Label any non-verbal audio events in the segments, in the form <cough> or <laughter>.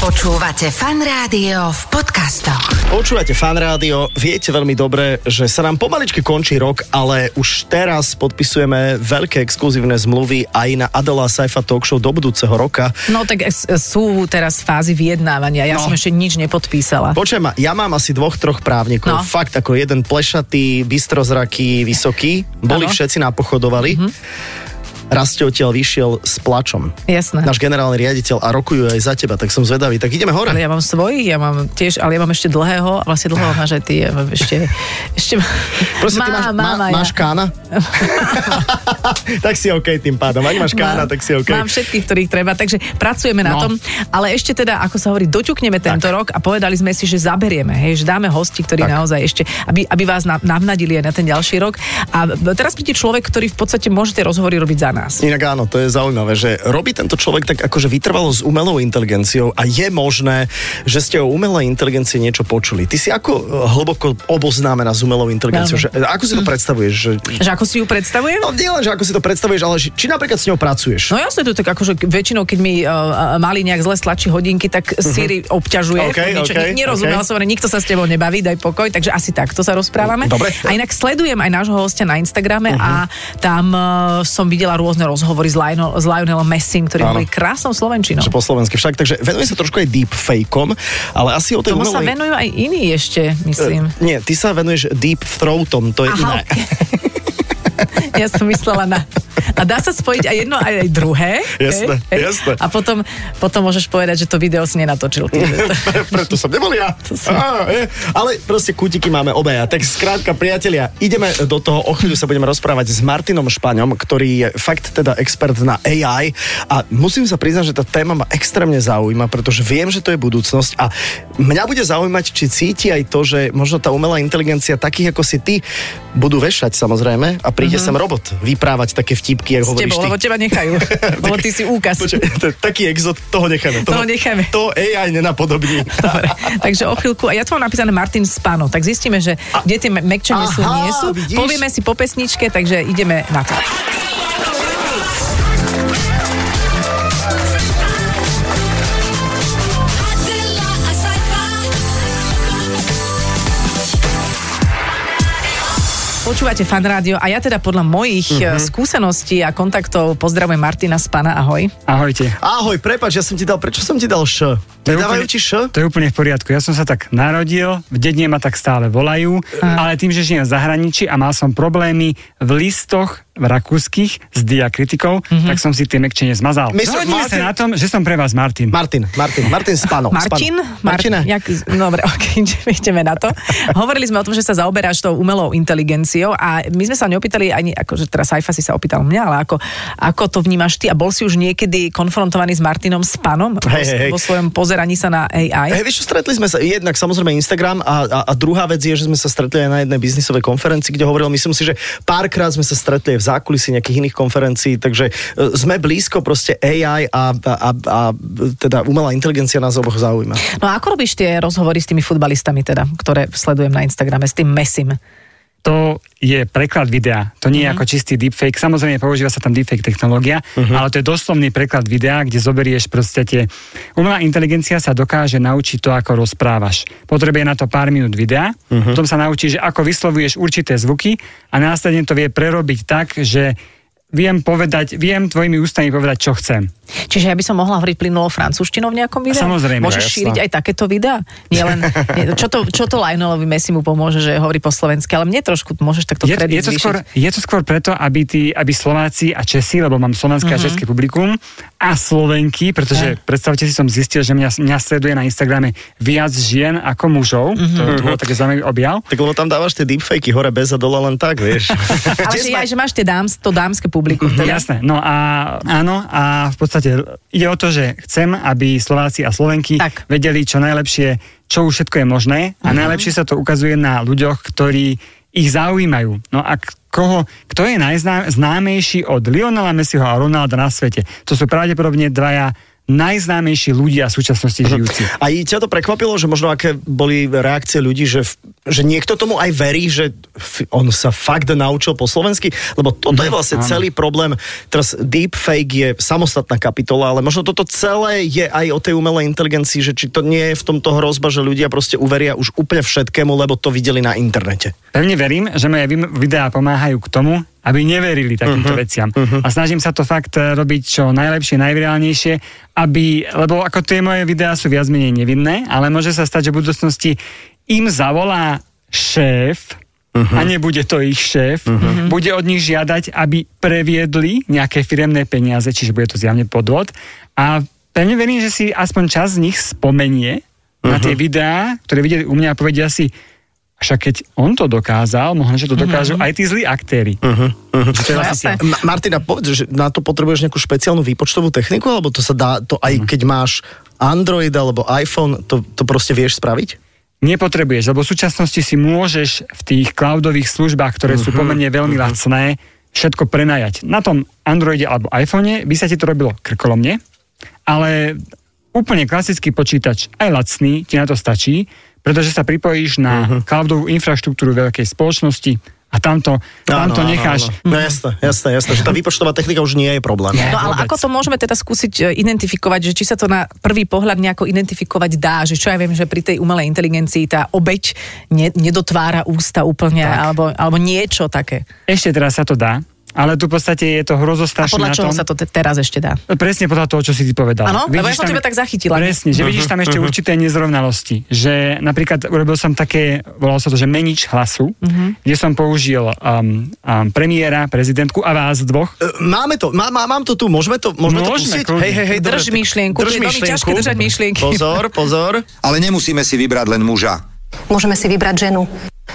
Počúvate fan rádio v podcastoch. Počúvate fan rádio, viete veľmi dobre, že sa nám pomaličky končí rok, ale už teraz podpisujeme veľké exkluzívne zmluvy aj na Adela Saifa Talk Show do budúceho roka. No tak sú teraz fázy vyjednávania, ja No. som ešte nič nepodpísala. Počujem ja mám asi dvoch, troch právnikov. No. Fakt ako jeden plešatý, bystrozraký, vysoký. Boli Áno. všetci napochodovali. Raz ste odtiaľ vyšiel s plačom. Jasné. Náš generálny riaditeľ a rokujú aj za teba, tak som zvedavý. Tak ideme hore. Ale ja mám svojich, ja mám tiež, ale ja mám ešte dlhého, vlastne dlhého máš aj ty, ja mám ešte, ešte Prosím, ty máš, má, aj máš ja. kána? <laughs> tak si OK tým pádom. Ak máš kána, Mám- tak si OK. Mám všetkých, ktorých treba, takže pracujeme na No. tom, ale ešte teda, ako sa hovorí, doťukneme tento rok a povedali sme si, že zaberieme, hej, že dáme hosti, ktorí Tak. naozaj ešte, aby, aby vás na, navnadili aj na ten ďalší rok. A teraz príde človek, ktorý v podstate môže tie rozhovory robiť za nás. Inak áno, to je zaujímavé, že robí tento človek tak akože vytrvalo s umelou inteligenciou a je možné, že ste o umelej inteligencii niečo počuli. Ty si ako e, hlboko oboznámená s umelou inteligenciou? Že, e, ako si to predstavuješ? Že, Že ako si ju predstavujem? no nie len, že ako si to predstavuješ, ale či napríklad s ňou pracuješ? No jasne, to tak akože väčšinou, keď mi uh, mali nejak zle stlačí hodinky, tak Siri obťažuje. Mhm. OK, niečo, OK, ne- nerozumel OK. som, nikto sa s tebou nebaví, daj pokoj, takže asi takto sa rozprávame. Dobre. A inak sledujem aj nášho hostia na Instagrame a tam uh, som videla rôzne rozhovory s, Lionel, s Lionelom Messim, ktorý hovorí krásnou slovenčinou. Že po slovensky však, takže venuje sa trošku aj deepfakeom, ale asi o tej Tomu sa umelej... venujú aj iní ešte, myslím. E, nie, ty sa venuješ deep throatom, to je iné. Aha, <laughs> <laughs> ja som myslela na... A dá sa spojiť aj jedno, aj, aj druhé. Jasné, hej? Jasné. A potom, potom môžeš povedať, že to video si nenatočil. Ty. <laughs> Preto som nebol ja. som- Á. Ale proste kútiky máme obaja. Tak skrátka, priatelia, ideme do toho. O chvíľu sa budeme rozprávať s Martinom Špaňom, ktorý je fakt teda expert na AI. A musím sa priznať, že tá téma ma extrémne zaujíma, pretože viem, že to je budúcnosť. A mňa bude zaujímať, či cíti aj to, že možno tá umelá inteligencia takých ako si ty budú vešať samozrejme a príde sem robot vyprávať také vtipky, ako hovoríš tebou, ty. lebo teba nechajú. <laughs> lebo ty si úkaz. To- taký exot, toho necháme. Toho necháme. To AI nenapodobní. <laughs> Dobre, takže o chvíľku, a ja tu mám napísané Martin Spano, tak zistíme, že kde tie me- mekčenie sú, nie sú. vidíš? Povieme si po pesničke, takže ideme na to. Počúvate fan rádio a ja teda podľa mojich Mhm. uh-huh. skúseností a kontaktov pozdravujem Martina Spana, ahoj. Ahojte. Ahoj, prepač, ja som ti dal, prečo som ti dal š? To je Nedávajú úplne- ti š? To je úplne v poriadku. Ja som sa tak narodil, v dedine ma tak stále volajú, ale tým, že žijem v zahraničí a mal som problémy v listoch rakúskych s diakritikou, tak som si tie mekčenie zmazal. Zhodneme Martin- sa na tom, že som pre vás Martin. Martin, Martin, Martin Spano. Martin? Martine. jak, dobre, <laughs> ok, ideme, na to. Hovorili sme o tom, že sa zaoberáš tou umelou inteligenciou a my sme sa neopýtali ani, akože teraz Saifa si sa opýtal mňa, ale ako, ako to vnímaš ty a bol si už niekedy konfrontovaný s Martinom Spanom Hej, hej, hej. vo svojom pozeraní sa na AI? Hej, vieš čo, stretli sme sa, jednak samozrejme Instagram a, a, a druhá vec je, že sme sa stretli aj na jednej biznisovej konferencii, kde hovoril, myslím si, že párkrát sme sa stretli v zákulisí nejakých iných konferencií, takže e, sme blízko proste AI a, a, a, teda umelá inteligencia nás oboch zaujíma. No a ako robíš tie rozhovory s tými futbalistami teda, ktoré sledujem na Instagrame, s tým Messim? To je preklad videa. To nie je ako čistý deepfake. Samozrejme, používa sa tam deepfake technológia, ale to je doslovný preklad videa, kde zoberieš proste tie... Umelá inteligencia sa dokáže naučiť to, ako rozprávaš. Potrebuje na to pár minút videa, potom sa naučí, že ako vyslovuješ určité zvuky a následne to vie prerobiť tak, že viem povedať, viem tvojimi ústami povedať, čo chcem. Čiže ja by som mohla hovoriť plynulo francúzštinou v nejakom videu? Samozrejme, Môžeš jasné. šíriť aj takéto videá? Nie len, nie, čo, to, čo to Lionelovi Messi mu pomôže, že hovorí po slovensky, ale mne trošku môžeš takto Je, kredit je, to zvýšiť. skôr, je to skôr preto, aby, tí, aby Slováci a Česi, lebo mám slovenské Mhm. uh-huh. a české publikum, a Slovenky, pretože Eh. predstavte si, som zistil, že mňa, mňa sleduje na Instagrame viac žien ako mužov. Mhm. Uh-huh. To, to bolo také zaujímavý objav. Tak lebo tam dávaš tie deepfakey hore bez a dole len tak, vieš. <laughs> Ale že, aj, že máš tie dáms, to dámske publikum. Teda. Jasné. No a áno, a v podstate ide o to, že chcem, aby Slováci a Slovenky Tak. vedeli čo najlepšie, čo už všetko je možné a najlepšie sa to ukazuje na ľuďoch, ktorí ich zaujímajú. No a koho, kto je najznámejší od Lionela Messiho a Ronalda na svete? To sú pravdepodobne dvaja najznámejší ľudia v súčasnosti žijúci. A ťa to prekvapilo, že možno aké boli reakcie ľudí, že, že niekto tomu aj verí, že on sa fakt naučil po slovensky? Lebo toto je vlastne áno. celý problém. Teraz deepfake je samostatná kapitola, ale možno toto celé je aj o tej umelej inteligencii, že či to nie je v tomto hrozba, že ľudia proste uveria už úplne všetkému, lebo to videli na internete. Pevne verím, že moje videá pomáhajú k tomu, aby neverili takýmto uh-huh, veciam. Uh-huh. A snažím sa to fakt e, robiť čo najlepšie, najvirálnejšie, aby, lebo ako tie moje videá sú viac menej nevinné, ale môže sa stať, že v budúcnosti im zavolá šéf, uh-huh. a nebude to ich šéf, uh-huh. bude od nich žiadať, aby previedli nejaké firemné peniaze, čiže bude to zjavne podvod. A pevne verím, že si aspoň čas z nich spomenie uh-huh. na tie videá, ktoré videli u mňa a povedia si, však keď on to dokázal, možno, že to dokážu aj tí zlí aktéry. Uh-huh. Uh-huh. To vlastne Ma- Martina, povedz, že na to potrebuješ nejakú špeciálnu výpočtovú techniku, alebo to sa dá, to aj keď máš Android alebo iPhone, to, to proste vieš spraviť? Nepotrebuješ, lebo v súčasnosti si môžeš v tých cloudových službách, ktoré sú pomerne veľmi lacné, všetko prenajať. Na tom Androide alebo iPhone by sa ti to robilo krkolomne, ale úplne klasický počítač, aj lacný, ti na to stačí, pretože sa pripojíš na cloudovú infraštruktúru veľkej spoločnosti a tamto, tamto necháš. No jasné, jasné, jasné, že tá výpočtová technika už nie je problém. Nie. No ale vôbec. ako to môžeme teda skúsiť e, identifikovať, že či sa to na prvý pohľad nejako identifikovať dá, že čo ja viem, že pri tej umelej inteligencii tá obeď ne, nedotvára ústa úplne, alebo, alebo niečo také. Ešte teraz sa to dá, ale tu v podstate je to A hrozostrašné podľa na čoho tom. sa to te, teraz ešte dá? Presne podľa toho, čo si ty povedal. Áno, lebo ja som tam- teba tak zachytila. Presne, že vidíš tam ešte určité nezrovnalosti. Že napríklad urobil som také, volalo sa to, že menič hlasu, kde som použil um, um, premiéra, prezidentku a vás dvoch. E, Máme to, má, má, mám to tu, môžeme to, môžeme to Môžeme, pustiť? kľudne. Hej, hej, hej, Drž dobre, myšlienku, drž to je veľmi myšlienku. ťažké držať myšlienky. Pozor, pozor. Ale nemusíme si vybrať len muža. Môžeme si vybrať ženu.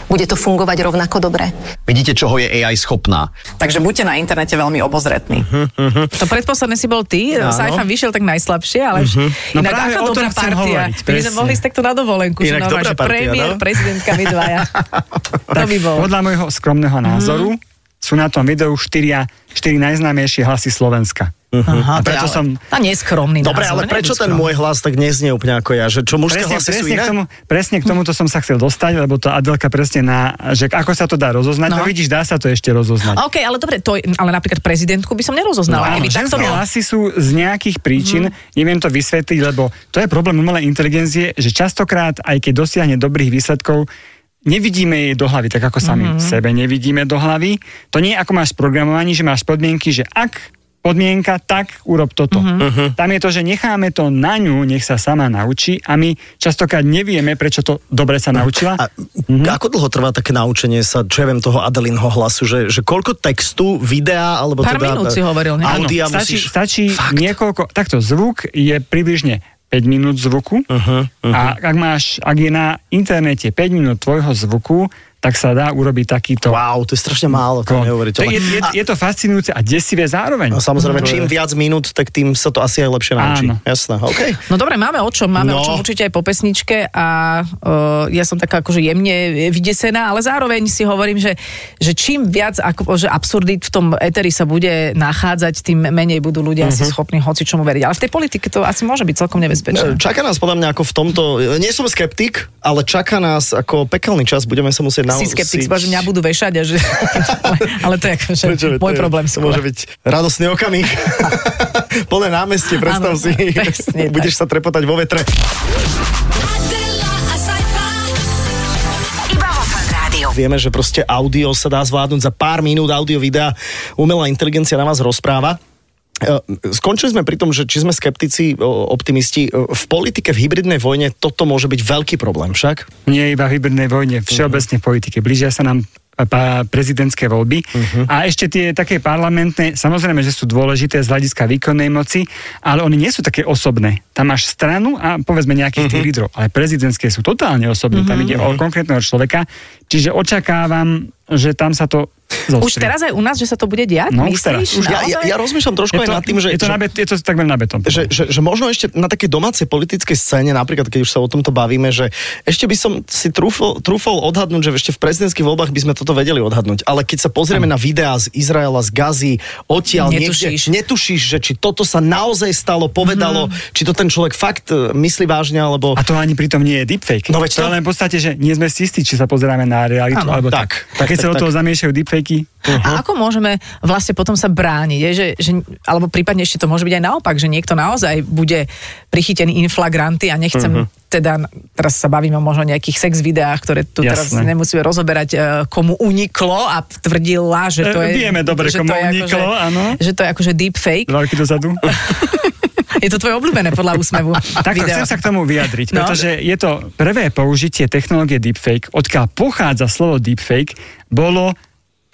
Bude to fungovať rovnako dobre. Vidíte, čoho je AI schopná. Takže buďte na internete veľmi obozretní. To predposledné si bol ty, Saifa vyšiel tak najslabšie, ale uh-huh. No inak práve aká dobrá partia. hovoriť, My sme mohli ísť takto na dovolenku, že, Inak normálne, dobrá že partia, premiér, no? prezidentka, my dvaja. <laughs> to by bol. Podľa môjho skromného názoru sú na tom videu štyria, štyri najznámejšie hlasy Slovenska. Aha, A preto to je som... ale, a neskromný Dobre, názor, ale prečo ten skromný. môj hlas tak neznie úplne ako ja? Že čo mužské Presne, hlasy sú presne, iné? k tomu, presne k tomuto som sa chcel dostať, lebo to Adelka presne na, že ako sa to dá rozoznať, no. No. vidíš, dá sa to ešte rozoznať. OK, ale dobre, to, ale napríklad prezidentku by som nerozoznala. Áno, Keby takto ženské bolo. hlasy sú z nejakých príčin, neviem to vysvetliť, lebo to je problém umelej inteligencie, že častokrát, aj keď dosiahne dobrých výsledkov, nevidíme jej do hlavy, tak ako sami mm-hmm. sebe nevidíme do hlavy. To nie je ako máš v programovaní, že máš podmienky, že ak podmienka, tak urob toto. Mm-hmm. Tam je to, že necháme to na ňu, nech sa sama naučí a my častokrát nevieme, prečo to dobre sa naučila. A ako dlho trvá také naučenie sa, čo ja viem, toho Adelinho hlasu, že, že koľko textu, videa, alebo Pár teda... minút si hovoril, ne? Áno, stačí, musíš... stačí Fakt? niekoľko, takto zvuk je približne 5 minút zvuku uh-huh, uh-huh. a ak máš, ak je na internete 5 minút tvojho zvuku, tak sa dá urobiť takýto... Wow, to je strašne málo, to je To neuveriteľné. je, je, je to fascinujúce a desivé zároveň. A samozrejme, čím viac minút, tak tým sa to asi aj lepšie naučí. Áno. Jasné, OK. No dobre, máme o čom, máme No. o čom určite aj po pesničke a uh, ja som taká akože jemne vydesená, ale zároveň si hovorím, že, že čím viac ako, že absurdit v tom eteri sa bude nachádzať, tým menej budú ľudia Mhm. asi schopní hoci čomu veriť. Ale v tej politike to asi môže byť celkom nebezpečné. Čaká nás podľa mňa ako v tomto, nie som skeptik, ale čaká nás ako pekelný čas, budeme sa musieť Si skeptik, si... že mňa budú vešať a že... ale, <laughs> ale to je akože Prečo? môj To je- problém skôr. môže byť radostný okamih. <laughs> Plné námestie, predstav si. presne <laughs> tak. Budeš sa trepotať vo vetre. Vieme, že proste audio sa dá zvládnuť za pár minút, audio, videa, umelá inteligencia na vás rozpráva. E, Skončili sme pri tom, že či sme skeptici, o, optimisti. E, V politike, v hybridnej vojne toto môže byť veľký problém však. Nie iba v hybridnej vojne, všeobecne v politike. Blížia sa nám prezidentské voľby. Uh-huh. A ešte tie také parlamentné, samozrejme, že sú dôležité z hľadiska výkonnej moci, ale oni nie sú také osobné. Tam máš stranu a povedzme nejakých uh-huh. tých lídrov, ale prezidentské sú totálne osobné. Uh-huh. Tam ide o konkrétneho človeka. Čiže očakávam, že tam sa to zo Už teraz aj u nás, že sa to bude diať? No, už teraz. Myslíš? Už ja, ja, ja rozmýšľam trošku je aj to, nad tým, že... je to, že- na bet, je to takmer na betón. že, že, že možno ešte na takej domácej politickej scéne, napríklad keď už sa o tomto bavíme, že ešte by som si trúfol, trúfol odhadnúť, že ešte v prezidentských voľbách by sme toto vedeli odhadnúť. Ale keď sa pozrieme na videá z Izraela, z Gazy, odtiaľ Netušíš. niekde, netušíš, že či toto sa naozaj stalo, povedalo, či to ten človek fakt e, myslí vážne, alebo... A to ani pritom nie je deepfake. No veď to to- je len v podstate, že nie sme si istí, či sa pozeráme na realitu, Áno, alebo tak. tak. tak. Keď Tak, sa do tak, toho tak. zamiešajú deepfakey, A ako môžeme vlastne potom sa brániť? Je, že, že, alebo prípadne ešte to môže byť aj naopak, že niekto naozaj bude prichytený in flagranti a nechcem Mhm. teda, teraz sa bavíme o možno nejakých sex videách, ktoré tu teraz Jasné. nemusíme rozoberať, e, komu uniklo a tvrdila, že to E, je... vieme dobre, že komu to je uniklo, akože, áno. Že to je akože deepfake. dva roky dozadu. <laughs> Je to tvoje obľúbené podľa úsmevu. Takto video. chcem sa k tomu vyjadriť, No. pretože je to prvé použitie technológie deepfake, odkiaľ pochádza slovo deepfake, bolo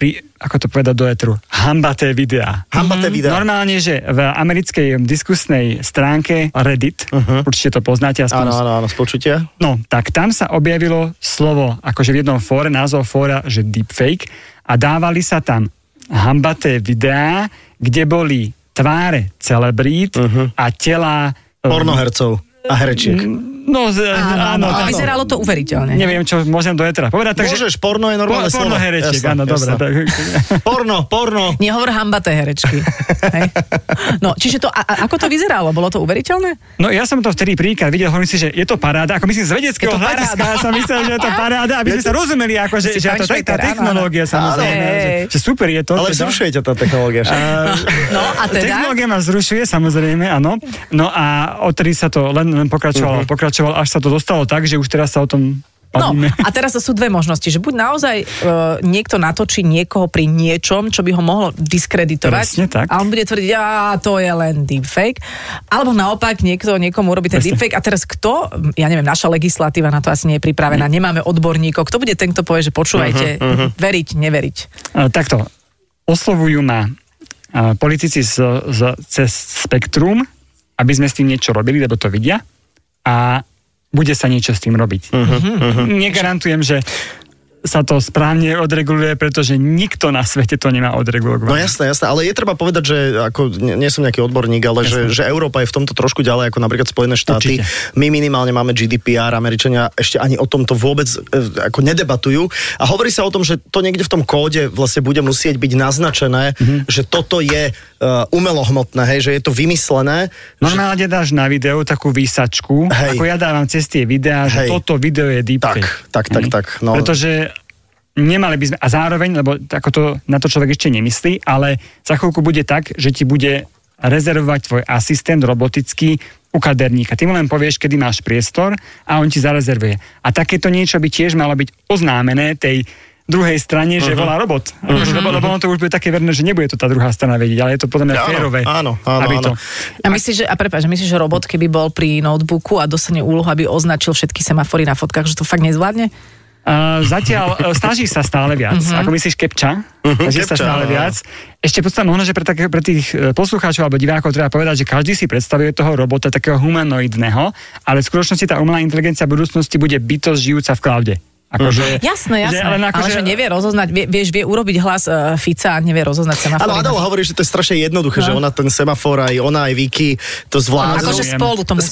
pri, ako to povedať do etru, hambaté videá. Hambaté Mhm. videá. Normálne, že v americkej diskusnej stránke Reddit, uh-huh. určite to poznáte, aspoň Áno, áno, áno, z počutia. No, tak tam sa objavilo slovo, akože v jednom fóre, názov fóra, že deepfake a dávali sa tam hambaté videá, kde boli tváre celebrít uh-huh. a tela... um, Pornohercov a herečiek. No, z, Áno, áno, a áno. vyzeralo to uveriteľne. Neviem, čo môžem do etra povedať. Takže, Môžeš, porno je normálne po, porno slovo. herečiek, Jasné, áno, dobre. Tak, <laughs> Porno, porno. Nehovor hambaté herečky. <laughs> Hej. No, čiže to, a, a ako to vyzeralo? Bolo to uveriteľné? No ja som to vtedy prvýkrát videl, hovorím si, že je to paráda, ako myslím z vedeckého hľadiska, ja <laughs> som myslel, že je to paráda, aby sme sa rozumeli, ako, že, že to, fajn to je tá technológia, samozrejme, že, super je to. Ale teda. vzrušuje ťa tá technológia. No a teda? Technológia ma vzrušuje, samozrejme, áno. No a odtedy sa to len, len pokračovalo, uh-huh. Pokračovalo, až sa to dostalo tak, že už teraz sa o tom No, a teraz sú dve možnosti, že buď naozaj uh, niekto natočí niekoho pri niečom, čo by ho mohlo diskreditovať Presne tak. a on bude tvrdiť, a to je len deepfake, alebo naopak niekto niekomu urobí ten Presne. deepfake. A teraz kto, ja neviem, naša legislatíva na to asi nie je pripravená, nemáme odborníkov, kto bude ten, kto povie, že počúvajte, veriť, neveriť. A, takto, oslovujú ma a, politici z, z, cez Spektrum, aby sme s tým niečo robili, lebo to vidia a bude sa niečo s tým robiť. Uh-huh, Negarantujem, že sa to správne odreguluje, pretože nikto na svete to nemá No odregulované. jasné, jasné, ale je treba povedať, že ako, nie, som nejaký odborník, ale že, že Európa je v tomto trošku ďalej ako napríklad Spojené štáty. Určite. My minimálne máme GDPR, Američania ešte ani o tomto vôbec e, ako nedebatujú. A hovorí sa o tom, že to niekde v tom kóde vlastne bude musieť byť naznačené, Mhm. že toto je uh, umelohmotné, hej, že je to vymyslené. Normálne dáš na video takú výsačku, Hej. ako ja dávam cez tie videá, že Hej. toto video je deepfake. Tak, tak, tak, Hej. tak, no. Pretože nemali by sme, a zároveň, lebo ako to, na to človek ešte nemyslí, ale za chvíľku bude tak, že ti bude rezervovať tvoj asistent robotický u kaderníka. Ty mu len povieš, kedy máš priestor a on ti zarezervuje. A takéto niečo by tiež malo byť oznámené tej druhej strane, že volá robot. Akože, lebo, lebo ono to už bude také verné, že nebude to tá druhá strana vedieť, ale je to podľa mňa Áno, férové. áno, áno, aby áno. To, A myslíš, že, a prepáč, myslíš, že robot, keby bol pri notebooku a dostane úlohu, aby označil všetky semafory na fotkách, že to fakt nezvládne? Uh, zatiaľ uh, snaží sa stále viac. Uh-huh. Ako myslíš Kepča? Uh-huh, snaží sa Kepča, stále áno. viac. Ešte podstatne možno, že pre, také, pre tých e, poslucháčov alebo divákov treba povedať, že každý si predstavuje toho robota takého humanoidného, ale v skutočnosti tá umelá inteligencia v budúcnosti bude bytosť žijúca v cloude. Akože, Jasné, <laughs> jasné. Že, ale, ale, akože, že nevie rozoznať, vie, vieš, vie urobiť hlas uh, Fica a nevie rozoznať semafory. Áno, Adela hovorí, že to je strašne jednoduché, No. že ona ten semafor, aj ona, aj Vicky to zvládnu. Akože spolu to mať.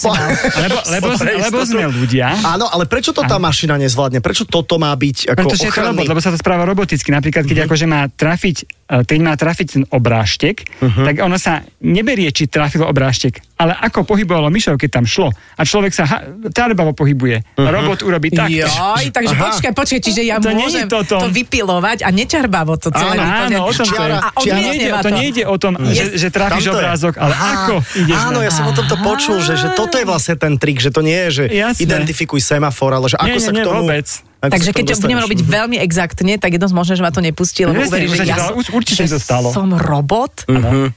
Lebo, lebo, lebo sme ľudia. Áno, ale prečo to tá mašina nezvládne? Prečo toto má byť ako Pretože je to ochranný? robot, lebo sa to správa roboticky. Napríklad, keď akože má trafiť, e, keď má trafiť ten obrážtek, Mhm. tak ono sa neberie, či trafilo obrážtek, ale ako pohybovalo myšou, keď tam šlo. A človek sa ha- tarbavo pohybuje. Mhm. Robot urobí tak. Joj, <laughs> takže Aha. počkaj, počkaj, čiže ja To môžem toto. to vypilovať a neťarbavo to celé. Áno, áno, o tom to je. A To nejde, ma to nejde o tom, že, že trafíš obrázok, ale Aha, ako ideš Áno, na... ja som o tomto počul, že, že toto je vlastne ten trik, že to nie je, že Jasné. identifikuj semafor, ale že ako Nie, sa nie, k nie, tomu... vôbec. Takže keď to budeme robiť veľmi exaktne, tak jedno z možné, že ma to nepustí, lebo uverí, už že ja som, určite že stalo. som robot,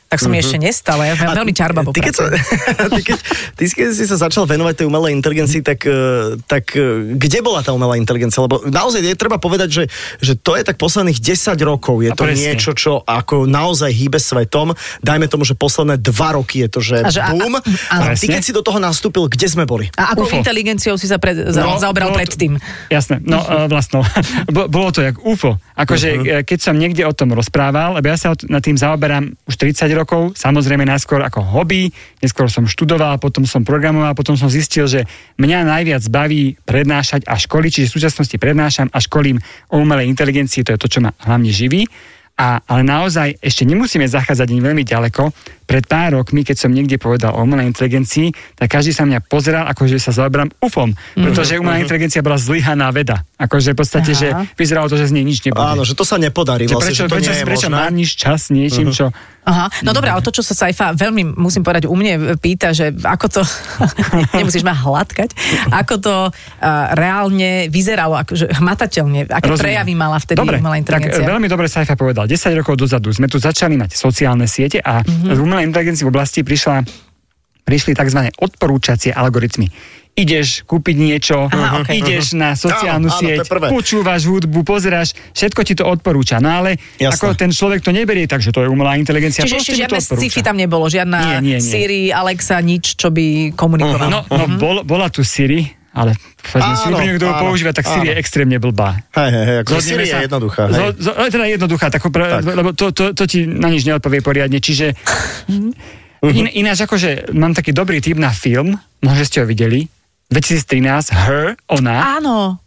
tak som mi ešte nestalo. Ja A veľmi čarbavo ty keď, sa, <laughs> ty, keď, ty keď si sa začal venovať tej umelej inteligencii, tak, eh, tak eh, kde bola tá umelá inteligencia? Lebo naozaj je treba povedať, že, že to je tak posledných 10 rokov. Je A to niečo, čo ako naozaj hýbe svetom. Dajme tomu, že posledné dva roky je to, že, A že- a- boom. a- áno. A ty Presne. keď si do toho nastúpil, kde sme boli? A akou inteligenciou si sa pred, za, No, zaoberal no, predtým? Jasné. No, uh, <laughs> vlastno. <laughs> Bo- Bolo to jak UFO. Akože, uh-huh. keď som niekde o tom rozprával, lebo ja sa nad tým zaoberám už 30 rokov, samozrejme najskôr ako hobby, neskôr som študoval, potom som programoval, potom som zistil, že mňa najviac baví prednášať a školiť, čiže v súčasnosti prednášam a školím o umelej inteligencii, to je to, čo ma hlavne živí. A, ale naozaj ešte nemusíme zachádzať ani veľmi ďaleko. Pred pár rokmi, keď som niekde povedal o umelej inteligencii, tak každý sa mňa pozeral, ako že sa zaoberám UFOM, pretože umelá inteligencia bola zlyhaná veda. Akože v podstate, Aha. že vyzeralo to, že z nej nič nebude. Áno, že to sa nepodarí vlastne, prečo, že to prečo, nie je prečo možné. márniš čas niečím, čo... Aha, no dobre, ale to, čo sa Saifa veľmi, musím povedať, u mne pýta, že ako to, <laughs> nemusíš ma hladkať, ako to uh, reálne vyzeralo, akože hmatateľne, aké Rozumiem. prejavy mala vtedy dobre, umelá tak inteligencia. e, veľmi dobre Saifa povedal. 10 rokov dozadu sme tu začali mať sociálne siete a Mhm. mm-hmm. z umelej inteligencii v oblasti prišla, prišli tzv. odporúčacie algoritmy. Ideš kúpiť niečo, Aha, okej. ideš na sociálnu Áno, áno, sieť, prvé. počúvaš hudbu, pozeráš, všetko ti to odporúča. No ale Jasné. ako ten človek to neberie, takže to je umelá inteligencia. Čiže ešte žiadne sci-fi tam nebolo, žiadna Nie, nie, nie. Siri, Alexa, nič, čo by komunikovalo. No, no bol, bola tu Siri, ale si Áno, úprimne, kto ho áno, používa, tak Siri je áno. extrémne blbá. Hej, hej, hej, ako Siri je jednoduchá. Hej. Zo, zo, teda jednoduchá, tak, Tak. lebo to, to, to ti na nič neodpovie poriadne, čiže Mhm. in, ináč akože mám taký dobrý tip na film, možno ste ho videli, 2013, Her, ona, Áno.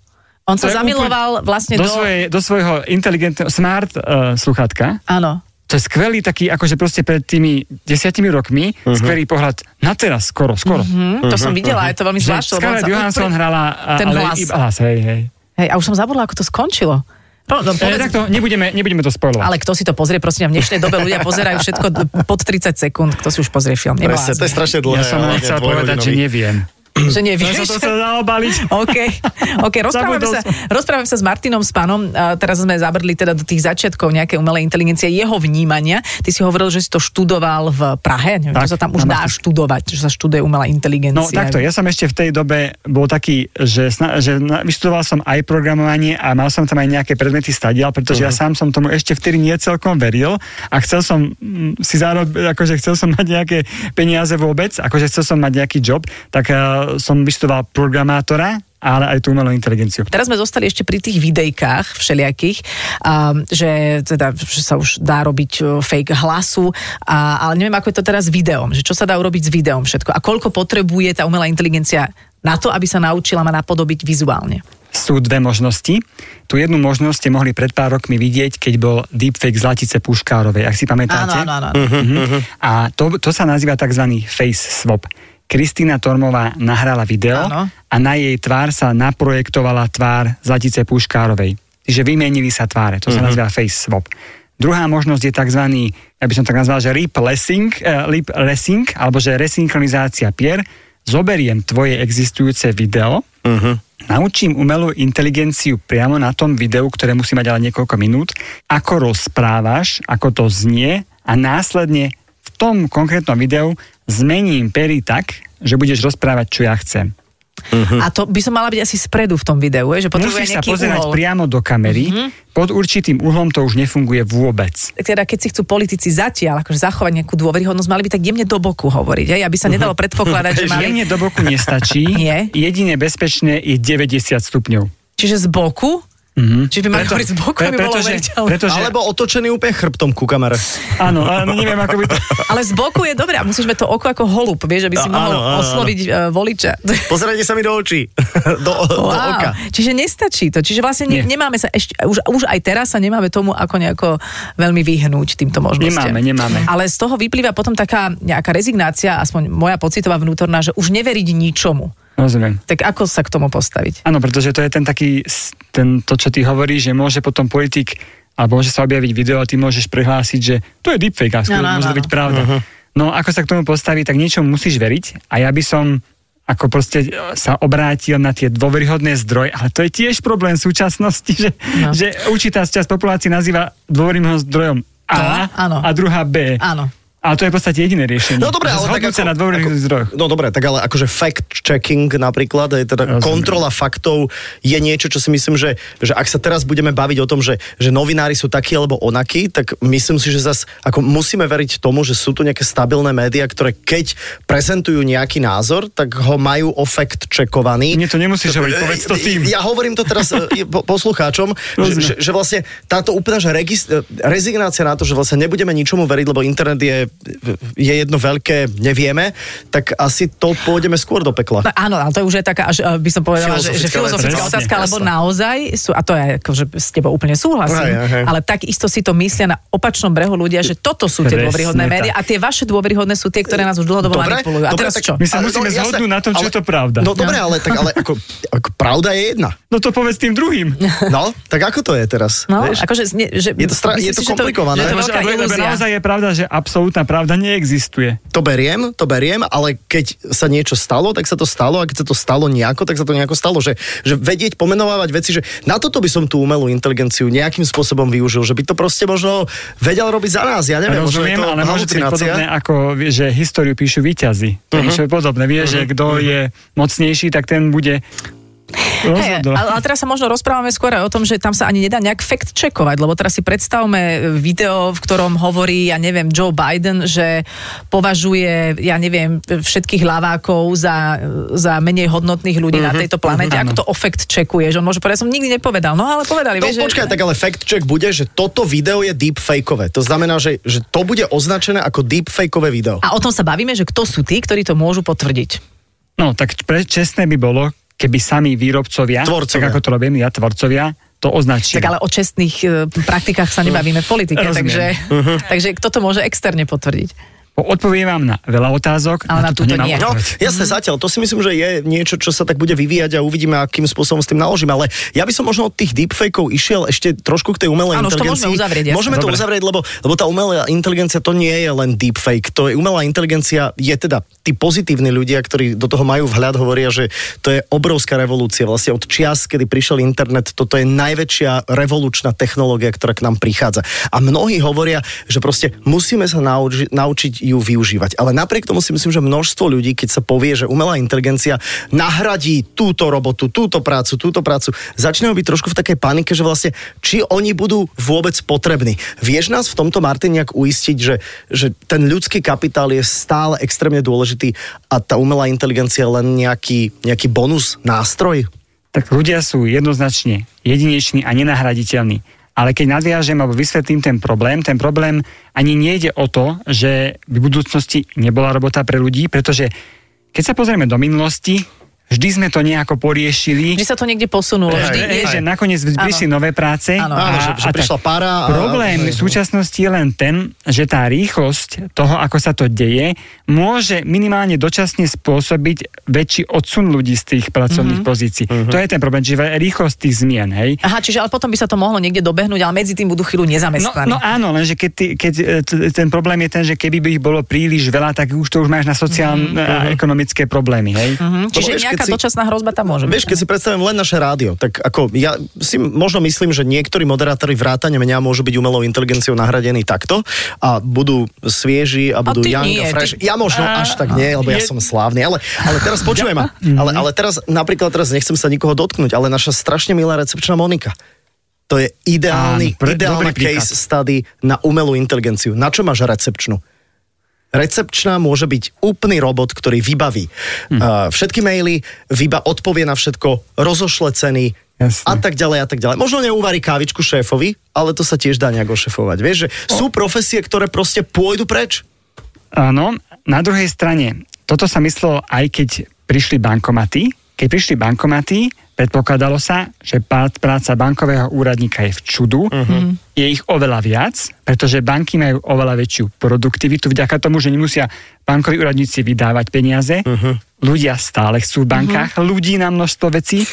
On sa zamiloval vlastne do, do... svojej, do svojho inteligentného, smart uh, sluchatka, Áno. to je skvelý taký, akože proste pred tými desiatimi rokmi, Mhm. skvelý pohľad na teraz, skoro, skoro. Hm, to som videla, je to veľmi zvláštne. Scarlett Johansson úplne- hrala, a- ten ale hlas. iba hlas, hej, hej. Hej, a už som zabudla, ako to skončilo. No, no, E, povedz, takto, nebudeme, nebudeme to spoilovať. ale kto si to pozrie, prosím, v dnešnej dobe ľudia pozerajú všetko pod 30 sekúnd, kto si už pozrie film. Presne, to je strašne dlhé. ja som chcel povedať, že neviem. Že nevieš. to chcel zaobaliť. OK, OK, <laughs> rozprávame Zabudol sa, rozprávame sa s Martinom Spanom, a teraz sme zabrdli teda do tých začiatkov nejakej umelej inteligencie, jeho vnímania. Ty si hovoril, že si to študoval v Prahe, neviem, Tak, čo sa tam už dá Mastičke. študovať, že sa študuje umelá inteligencia. No takto, ja som ešte v tej dobe bol taký, že, sna- že vyštudoval som aj programovanie a mal som tam aj nejaké predmety stadial, pretože uh-huh. ja sám som tomu ešte vtedy nie celkom veril a chcel som mm, si zároveň, akože chcel som mať nejaké peniaze vôbec, akože chcel som mať nejaký job, tak uh, som vyštudoval programátora, ale aj tú umelú inteligenciu. Teraz sme zostali ešte pri tých videjkách všelijakých, um, že, teda, že sa už dá robiť uh, fake hlasu, a, ale neviem, ako je to teraz s videom, že čo sa dá urobiť s videom všetko a koľko potrebuje tá umelá inteligencia na to, aby sa naučila ma napodobiť vizuálne. sú dve možnosti. Tu jednu možnosť ste mohli pred pár rokmi vidieť, keď bol deepfake Zlatice Puškárovej, ak si pamätáte. Áno, áno, áno. Mhm. A to, to sa nazýva tzv. face swap. Kristýna Tormová nahrala video Áno. a na jej tvár sa naprojektovala tvár Zlatice Puškárovej. Čiže vymenili sa tváre, to sa nazýva face swap. Druhá možnosť je tzv. ja by som tak nazval, že replacing, uh, replacing alebo že resynchronizácia pier. Zoberiem tvoje existujúce video, naučím umelú inteligenciu priamo na tom videu, ktoré musí mať ale niekoľko minút, ako rozprávaš, ako to znie a následne tom konkrétnom videu zmením pery tak, že budeš rozprávať, čo ja chcem. A to by som mala byť asi spredu v tom videu, že potrebuje Musíš sa pozerať uhol. priamo do kamery, pod určitým uhlom to už nefunguje vôbec. teda keď si chcú politici zatiaľ akože zachovať nejakú dôveryhodnosť, mali by tak jemne do boku hovoriť, hej? aby sa nedalo predpokladať, <laughs> že mali... Jemne do boku nestačí, <laughs> Nie. jediné bezpečné je 90 stupňov. Čiže z boku? Mhm. Čiže by mali hovoriť z boku, pre- aby bolo pretože, uveriteľné. pretože, Alebo otočený úplne chrbtom ku kamere. áno, áno, neviem, ako by to... <laughs> Ale z boku je dobré a musíš mať to oko ako holub, vieš, aby si Áno, mohol áno, áno. osloviť uh, voliča. <laughs> Pozerajte sa mi do očí. <laughs> do, do oka. Čiže nestačí to. Čiže vlastne ne, nemáme sa ešte, už, už aj teraz sa nemáme tomu ako nejako veľmi vyhnúť týmto možnostiam. Nemáme, nemáme. Ale z toho vyplýva potom taká nejaká rezignácia, aspoň moja pocitová vnútorná, že už neveriť ničomu. Rozumiem. Tak ako sa k tomu postaviť? Áno, pretože to je ten taký, ten, to, čo ty hovoríš, že môže potom politik, alebo môže sa objaviť video a ty môžeš prehlásiť, že to je deepfake a skôr Áno, áno, môže to byť áno. pravda. No ako sa k tomu postaviť, tak niečomu musíš veriť a ja by som ako proste e, sa obrátil na tie dôveryhodné zdroje, ale to je tiež problém v súčasnosti, že, No. že určitá časť populácie nazýva dôveryným zdrojom A To, áno. a druhá B. Áno. Ale to je v podstate jediné riešenie. No dobre, ale tak sa na dôveryhodných zdrojoch. No dobre, tak ale akože fact-checking napríklad, je teda Rozumiem. kontrola faktov je niečo, čo si myslím, že, že ak sa teraz budeme baviť o tom, že, že novinári sú takí alebo onakí, tak myslím si, že zas ako musíme veriť tomu, že sú tu nejaké stabilné médiá, ktoré keď prezentujú nejaký názor, tak ho majú o fact checkovaný. Mne to nemusíš hovoriť, povedz to tým. Ja hovorím to teraz e, po, poslucháčom, že, že, že vlastne táto úplná že e, rezignácia na to, že vlastne nebudeme ničomu veriť, lebo internet je, je jedno veľké nevieme, tak asi to pôjdeme skôr do pekla. No, áno, ale to už je taká, až, eh, by som povedala, že, že Filozofická vec. otázka, Presne, lebo naozaj sú, a to je akože s tebou úplne súhlasím, Hej, hej. ale takisto si to myslia na opačnom brehu ľudia, že toto sú tie Presne dôveryhodné médiá a tie vaše dôveryhodné sú tie, ktoré nás už dlhodobo manipulujú. A teraz tak- čo? My sa ale musíme jasné, zhodnúť na tom, či je to pravda. No dobre, ale, tak, ale ako, ako pravda je jedna. No to povedz tým druhým. <laughs> No, tak ako to je teraz? No, vieš? akože, ne, že, Je to stra- je to že komplikované. Že to naozaj je pravda, že absolútna pravda neexistuje. To beriem, to beriem, ale keď sa niečo stalo, tak sa to stalo a keď sa to stalo nejako, tak sa to nejako stalo. Že, že vedieť pomenovávať veci, že na toto by som tú umelú inteligenciu nejakým spôsobom využil, že by to proste možno vedel robiť za nás, ja neviem, možno je Rozumiem, to ale môže to byť podobné ako, že históriu píšu výťazi. To je niečo podobné. Vieš, že kto je mocnejší, tak ten bude Hey, ale, teraz sa možno rozprávame skôr aj o tom, že tam sa ani nedá nejak fact checkovať, lebo teraz si predstavme video, v ktorom hovorí, ja neviem, Joe Biden, že považuje, ja neviem, všetkých lavákov za, za menej hodnotných ľudí Mhm, na tejto planete. Ako to o fact checkuje? Že on môže povedať, som nikdy nepovedal. No ale povedali, No vieš, že- počkaj, tak ale fact check bude, že toto video je deepfakeové. To znamená, že, že to bude označené ako deepfakeové video. A o tom sa bavíme, že kto sú tí, ktorí to môžu potvrdiť. No, tak pre, čestné by bolo, keby sami výrobcovia, Tvorcovia. tak ako to robím ja, tvorcovia, to označili. Tak ale o čestných e, praktikách sa nebavíme v politike, Rozumiem. takže, Mhm. takže kto to môže externe potvrdiť? Odpoviem vám na veľa otázok. Ale na túto nemám nie. No, jasne, zatiaľ. To si myslím, že je niečo, čo sa tak bude vyvíjať a uvidíme, akým spôsobom s tým naložíme. Ale ja by som možno od tých deepfakeov išiel ešte trošku k tej umelej Áno, už to inteligencii. môžeme uzavrieť. Môžeme to uzavrieť, lebo, lebo tá umelá inteligencia to nie je len deepfake. To je umelá inteligencia, je teda tí pozitívni ľudia, ktorí do toho majú vhľad, hovoria, že to je obrovská revolúcia. Vlastne od čias, kedy prišiel internet, toto je najväčšia revolučná technológia, ktorá k nám prichádza. A mnohí hovoria, že proste musíme sa nauči- naučiť ju využívať. Ale napriek tomu si myslím, že množstvo ľudí, keď sa povie, že umelá inteligencia nahradí túto robotu, túto prácu, túto prácu, začnú byť trošku v takej panike, že vlastne či oni budú vôbec potrební. Vieš nás v tomto, Martin, nejak uistiť, že, že ten ľudský kapitál je stále extrémne dôležitý a tá umelá inteligencia je len nejaký, nejaký bonus, nástroj? Tak ľudia sú jednoznačne jedineční a nenahraditeľní. Ale keď nadviažem alebo vysvetlím ten problém, ten problém ani nejde o to, že v budúcnosti nebola robota pre ľudí, pretože keď sa pozrieme do minulosti, vždy sme to nejako poriešili. Vždy sa to niekde posunulo. Vždy je, Je, že nakoniec prišli nové práce. Áno. Že- že prišla para a- Problém v súčasnosti je len ten, že tá rýchlosť toho, ako sa to deje, môže minimálne dočasne spôsobiť väčší odsun ľudí z tých pracovných pozícií. To je ten problém, čiže rýchlosť tých zmien, hej. Aha, čiže ale potom by sa to mohlo niekde dobehnúť, ale medzi tým budú chvíľu No, nezamestnaní. no áno, lenže keď, ty, keď e, ten problém je ten, že keby by ich bolo príliš veľa, tak už to už máš na sociálne a ekonomické problémy, hej. Mhm, Čiže vieš, nejaká si- dočasná hrozba tam môže Vieš, byť. keď si predstavím len naše rádio, tak ako ja si možno myslím, že niektorí moderátori vrátane mňa môžu byť umelou inteligenciou nahradení takto a budú svieži a budú ty young nie, a fresh. ty- Ja možno až tak nie, lebo ja je- som slávny, ale, ale teraz počujem ma. Ale, ale teraz, napríklad teraz nechcem sa nikoho dotknúť, ale naša strašne milá recepčná Monika. To je ideálny, Áno, pre- ideálna príklad. case study na umelú inteligenciu. Na čo máš recepčnú? Recepčná môže byť úplný robot, ktorý vybaví hm. uh, všetky maily, vyba, odpovie na všetko, rozošle ceny Jasne. a tak ďalej a tak ďalej. Možno neuvarí kávičku šéfovi, ale to sa tiež dá nejak ošefovať. Vieš, že sú profesie, ktoré proste pôjdu preč. Áno, na druhej strane, toto sa myslelo aj keď prišli bankomaty. Keď prišli bankomaty, predpokladalo sa, že práca bankového úradníka je v čudu, uh-huh. je ich oveľa viac, pretože banky majú oveľa väčšiu produktivitu vďaka tomu, že nemusia bankoví úradníci vydávať peniaze. Uh-huh. Ľudia stále chcú v bankách, uh-huh. ľudí na množstvo vecí,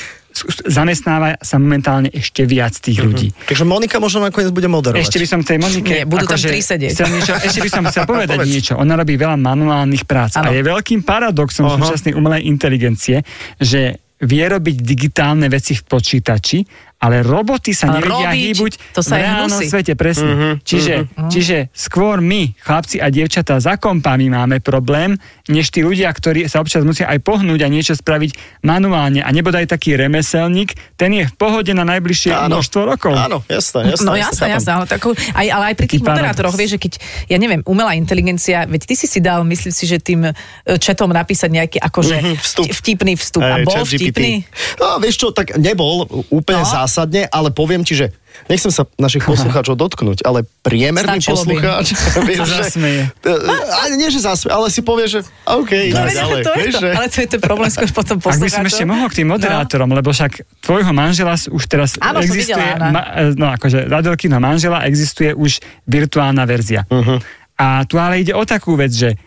zamestnáva sa momentálne ešte viac tých ľudí. Takže Monika možno nakoniec bude moderovať. Ešte by som tej Nie, Monike... budú tam akože tri sedieť. Niečo, ešte by som chcel <laughs> povedať Povedz. niečo. Ona robí veľa manuálnych prác. Áno. A je veľkým paradoxom Aha. súčasnej umelej inteligencie, že vie robiť digitálne veci v počítači, ale roboty sa nevedia robiť, hýbuť to sa v aj reálnom hnusí. svete, presne. Mhm, čiže, čiže skôr my, chlapci a dievčatá, za kompami máme problém, než tí ľudia, ktorí sa občas musia aj pohnúť a niečo spraviť manuálne. A nebodaj taký remeselník, ten je v pohode na najbližšie Áno. množstvo rokov. Áno, jasné, jasné. No jasné, jasné, ale, tako, aj, ale aj pri tých moderátoroch, vieš, že keď, ja neviem, umelá inteligencia, veď ty si si dal, myslím si, že tým četom napísať nejaký akože Mhm, vstup. vtipný vstup. A Hej, bol vtipný? No, vieš čo, tak nebol úplne No. Zásadne, ale poviem ti, že nechcem sa našich <laughs> poslucháčov dotknúť, ale priemerný Stačilo by. poslucháč... <laughs> <laughs> vieš, Sa že- zasmeje. Eh, Ani nie, že zasmeje, ale si povie, že OK, No, ďalej. to je vieš, to, že... ale to je ten problém skôr potom Ak by som poslucháčov. ešte mohol k tým moderátorom, no. lebo však tvojho manžela už teraz Áno, som existuje, videla, áno. ma, e, no akože Radelkýho manžela existuje už virtuálna verzia. Mhm. A tu ale ide o takú vec, že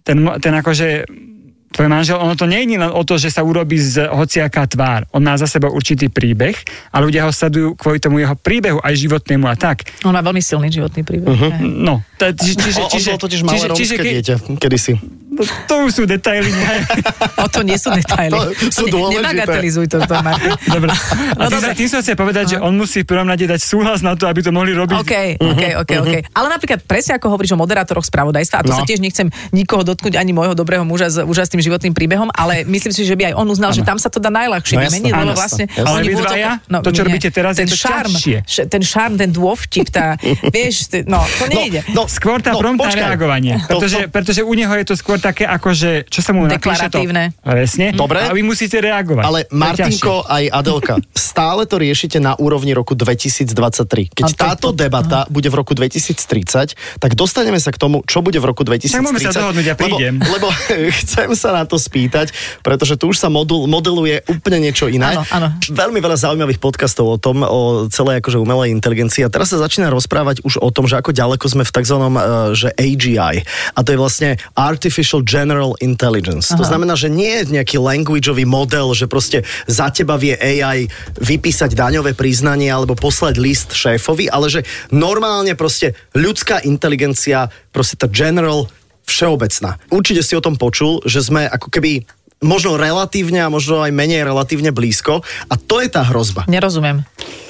ten, ten akože tvoj manžel, ono to nie je len o to, že sa urobí z hociaká tvár. On má za sebou určitý príbeh a ľudia ho sledujú kvôli tomu jeho príbehu aj životnému a tak. On má veľmi silný životný príbeh. Mhm. Hej. No, t- čiže, čiže, On, on čiže, bol totiž malé čiže, čiže, dieťa, kedysi. to už sú detaily. ne? <laughs> O to nie sú detaily. To sú Ne- dôležité. Nebagatelizuj to, to Martin. <laughs> Dobre. A No tým, dobre. sa, tým som chcel povedať, že on musí v prvom rade dať súhlas na to, aby to mohli robiť. OK, OK, OK, OK. Ale napríklad presne ako hovoríš o moderátoroch spravodajstva, a to No. sa tiež nechcem nikoho dotknúť, ani môjho dobrého muža s úžasným životným príbehom, ale myslím si, že by aj on uznal, že tam sa to dá najľahšie No vymeniť, lebo vlastne... Ale oni vy dvaja? To, čo nie. robíte teraz, je ten to šarm, š- ten šarm, ten dôvtip, tá, <laughs> vieš, ty- no, to nejde. No, Skôr tá no, počkaj. reagovanie. To- Pretože, to- pretože u neho je to skôr také ako, že čo sa mu napíše to. Presne. Dobre. A vy musíte reagovať. Ale je Martinko aj Adelka, stále to riešite na úrovni roku 2023. Keď táto to- debata bude v roku 2030, tak dostaneme sa k tomu, čo bude v roku 2030. Tak sa dohodnúť, ja prídem. Lebo, lebo <laughs> chcem sa na to spýtať, pretože tu už sa modul, modeluje úplne niečo iné. Áno, áno. Veľmi veľa zaujímavých podcastov o tom, o celej akože umelej inteligencii. A teraz sa začína rozprávať už o tom, že ako ďaleko sme v tzv. Uh, že AGI. A to je vlastne Artificial General Intelligence. Aha. To znamená, že nie je nejaký languageový model, že proste za teba vie AI vypísať daňové priznanie alebo poslať list šéfovi, ale že normálne proste ľudská inteligencia, proste tá general všeobecná. Určite si o tom počul, že sme ako keby možno relatívne a možno aj menej relatívne blízko a to je tá hrozba. Nerozumiem.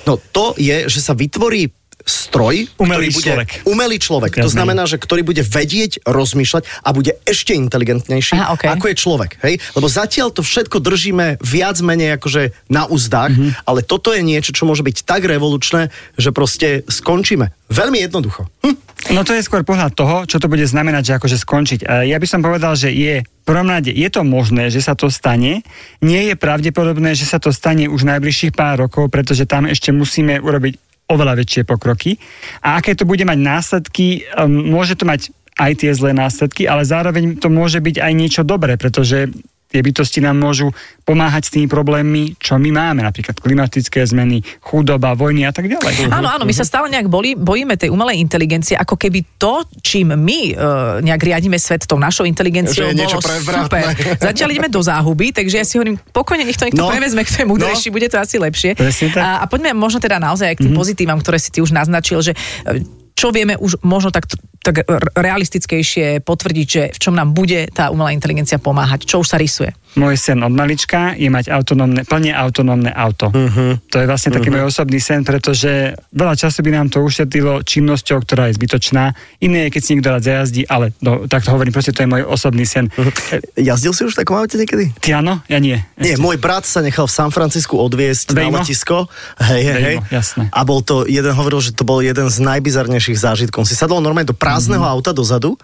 No to je, že sa vytvorí stroj, Umelý ktorý bude, človek. Umelý človek. To Jasné. znamená, že ktorý bude vedieť rozmýšľať a bude ešte inteligentnejší, Aha, okej. ako je človek. Hej? Lebo zatiaľ to všetko držíme viac menej akože na úzdách, Mhm. mm-hmm. ale toto je niečo, čo môže byť tak revolučné, že proste skončíme. Veľmi jednoducho. Hm? No to je skôr pohľad toho, čo to bude znamenať, že akože skončiť. Ja by som povedal, že je prvom rade, je to možné, že sa to stane. Nie je pravdepodobné, že sa to stane už najbližších pár rokov, pretože tam ešte musíme urobiť oveľa väčšie pokroky. A aké to bude mať následky, um, môže to mať aj tie zlé následky, ale zároveň to môže byť aj niečo dobré, pretože tie bytosti nám môžu pomáhať s tými problémmi, čo my máme, napríklad klimatické zmeny, chudoba, vojny a tak ďalej. Áno, áno, my sa stále nejak boli, bojíme tej umelej inteligencie, ako keby to, čím my uh, nejak riadíme svet tou našou inteligenciou, Že bolo super. Zatiaľ ideme do záhuby, takže ja si hovorím, pokojne nech to niekto No. prevezme, kto je múdrejší, no. bude to asi lepšie. A, a poďme možno teda naozaj aj k tým mm-hmm. pozitívam, ktoré si ty už naznačil, že e, čo vieme už možno tak, tak realistickejšie potvrdiť, že v čom nám bude tá umelá inteligencia pomáhať, čo už sa rysuje. Môj sen od malička je mať autonómne, plne autonómne auto. Uh-huh. To je vlastne taký môj osobný sen, pretože veľa času by nám to ušetrilo činnosťou, ktorá je zbytočná. Iné je, keď si niekto rád zajazdí, ale no, tak to hovorím, proste to je môj osobný sen. Uh-huh. Jazdil si už v takom aute niekedy? Ty áno? Ja nie. Nie, môj brat sa nechal v San Francisku odviesť Vejmo? na letisko. Hej, hej, hej. Jasné. A bol to, jeden hovoril, že to bol jeden z najbizarnejších zážitkov. On si sadol normálne do prázdneho mm-hmm. auta dozadu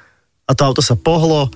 a to auto sa pohlo,